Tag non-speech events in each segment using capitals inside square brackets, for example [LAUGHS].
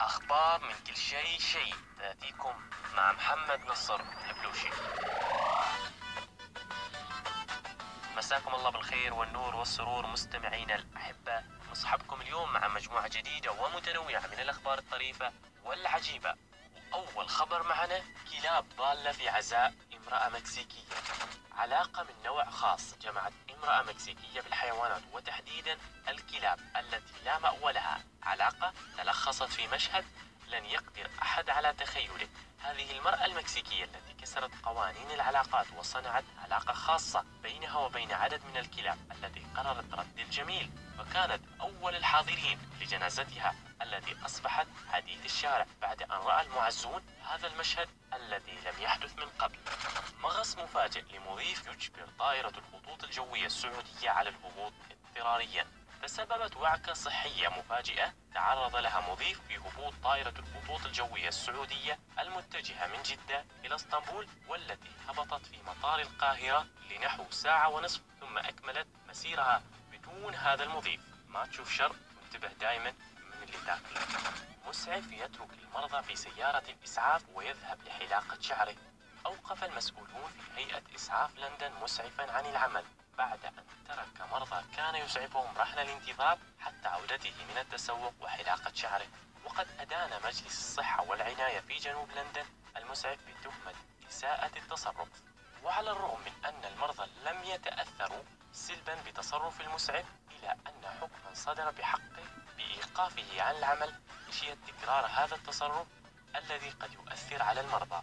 أخبار من كل شيء شيء. تأتيكم مع محمد نصر البلوشي مساكم الله بالخير والنور والسرور مستمعينا الأحبة. نصحبكم اليوم مع مجموعة جديدة ومتنوعة من الأخبار الطريفة والعجيبة. وأول خبر معنا كلاب ضالة في عزاء امرأة مكسيكية. علاقة من نوع خاص جمعت امرأة مكسيكية بالحيوانات وتحديدا الكلاب التي لا مأوى لها. علاقة تلخصت في مشهد لن يقدر أحد على تخيله. هذه المرأة المكسيكية التي كسرت قوانين العلاقات وصنعت علاقة خاصة بينها وبين عدد من الكلاب التي قررت رد الجميل وكانت أول الحاضرين لجنازتها التي أصبحت حديث الشارع. بعد أن رأى المعزون هذا المشهد الذي لم يحدث من قبل. مفاجئ لمضيف يجبر طائرة الخطوط الجوية السعودية على الهبوط اضطراريا. تسببت وعكة صحية مفاجئة تعرض لها مضيف في هبوط طائرة الخطوط الجوية السعودية المتجهة من جدة إلى اسطنبول والتي هبطت في مطار القاهرة لنحو ساعة ونصف ثم أكملت مسيرها بدون هذا المضيف. ما تشوف شر وانتبه دائما من اللي تاكله. مسعف يترك المرضى في سيارة الإسعاف ويذهب لحلاقة شعره. أوقف المسؤولون في هيئة إسعاف لندن مسعفا عن العمل بعد أن ترك مرضى كان يسعفهم رحل الانتظار حتى عودته من التسوق وحلاقة شعره. وقد أدان مجلس الصحة والعناية في جنوب لندن المسعف بتهمة إساءة التصرف. وعلى الرغم من أن المرضى لم يتأثروا سلبا بتصرف المسعف إلى أن حكما صدر بحقه بإيقافه عن العمل خشية تكرار هذا التصرف الذي قد يؤثر على المرضى.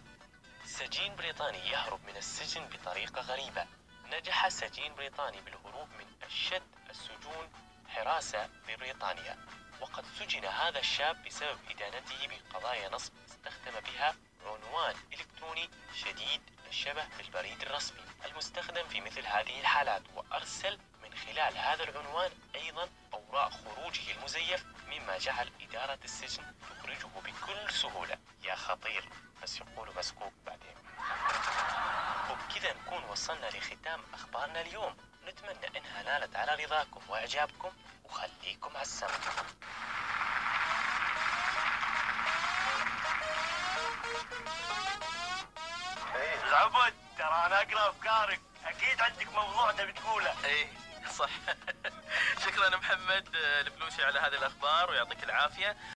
سجين بريطاني يهرب من السجن بطريقة غريبة. نجح سجين بريطاني بالهروب من أشد السجون حراسة ببريطانيا وقد سجن هذا الشاب بسبب إدانته بقضايا نصب استخدم بها عنوان إلكتروني شديد الشبه بالبريد الرسمي المستخدم في مثل هذه الحالات وأرسل من خلال هذا العنوان أيضا أوراق خروجه المزيف مما جعل إدارة السجن تخرجه بكل سهولة. يا خطير. بس يقولوا مسكوك وبكذا نكون وصلنا لختام أخبارنا اليوم. نتمنى إنها نالت على رضاكم وإعجابكم. وخليكم على السمع. العبد ترى أنا أقرأ أفكارك. أكيد عندك موضوع تبي تقوله. إيه صح. [LAUGHS] شكرا محمد. البلوشي على هذه الأخبار ويعطيك العافية.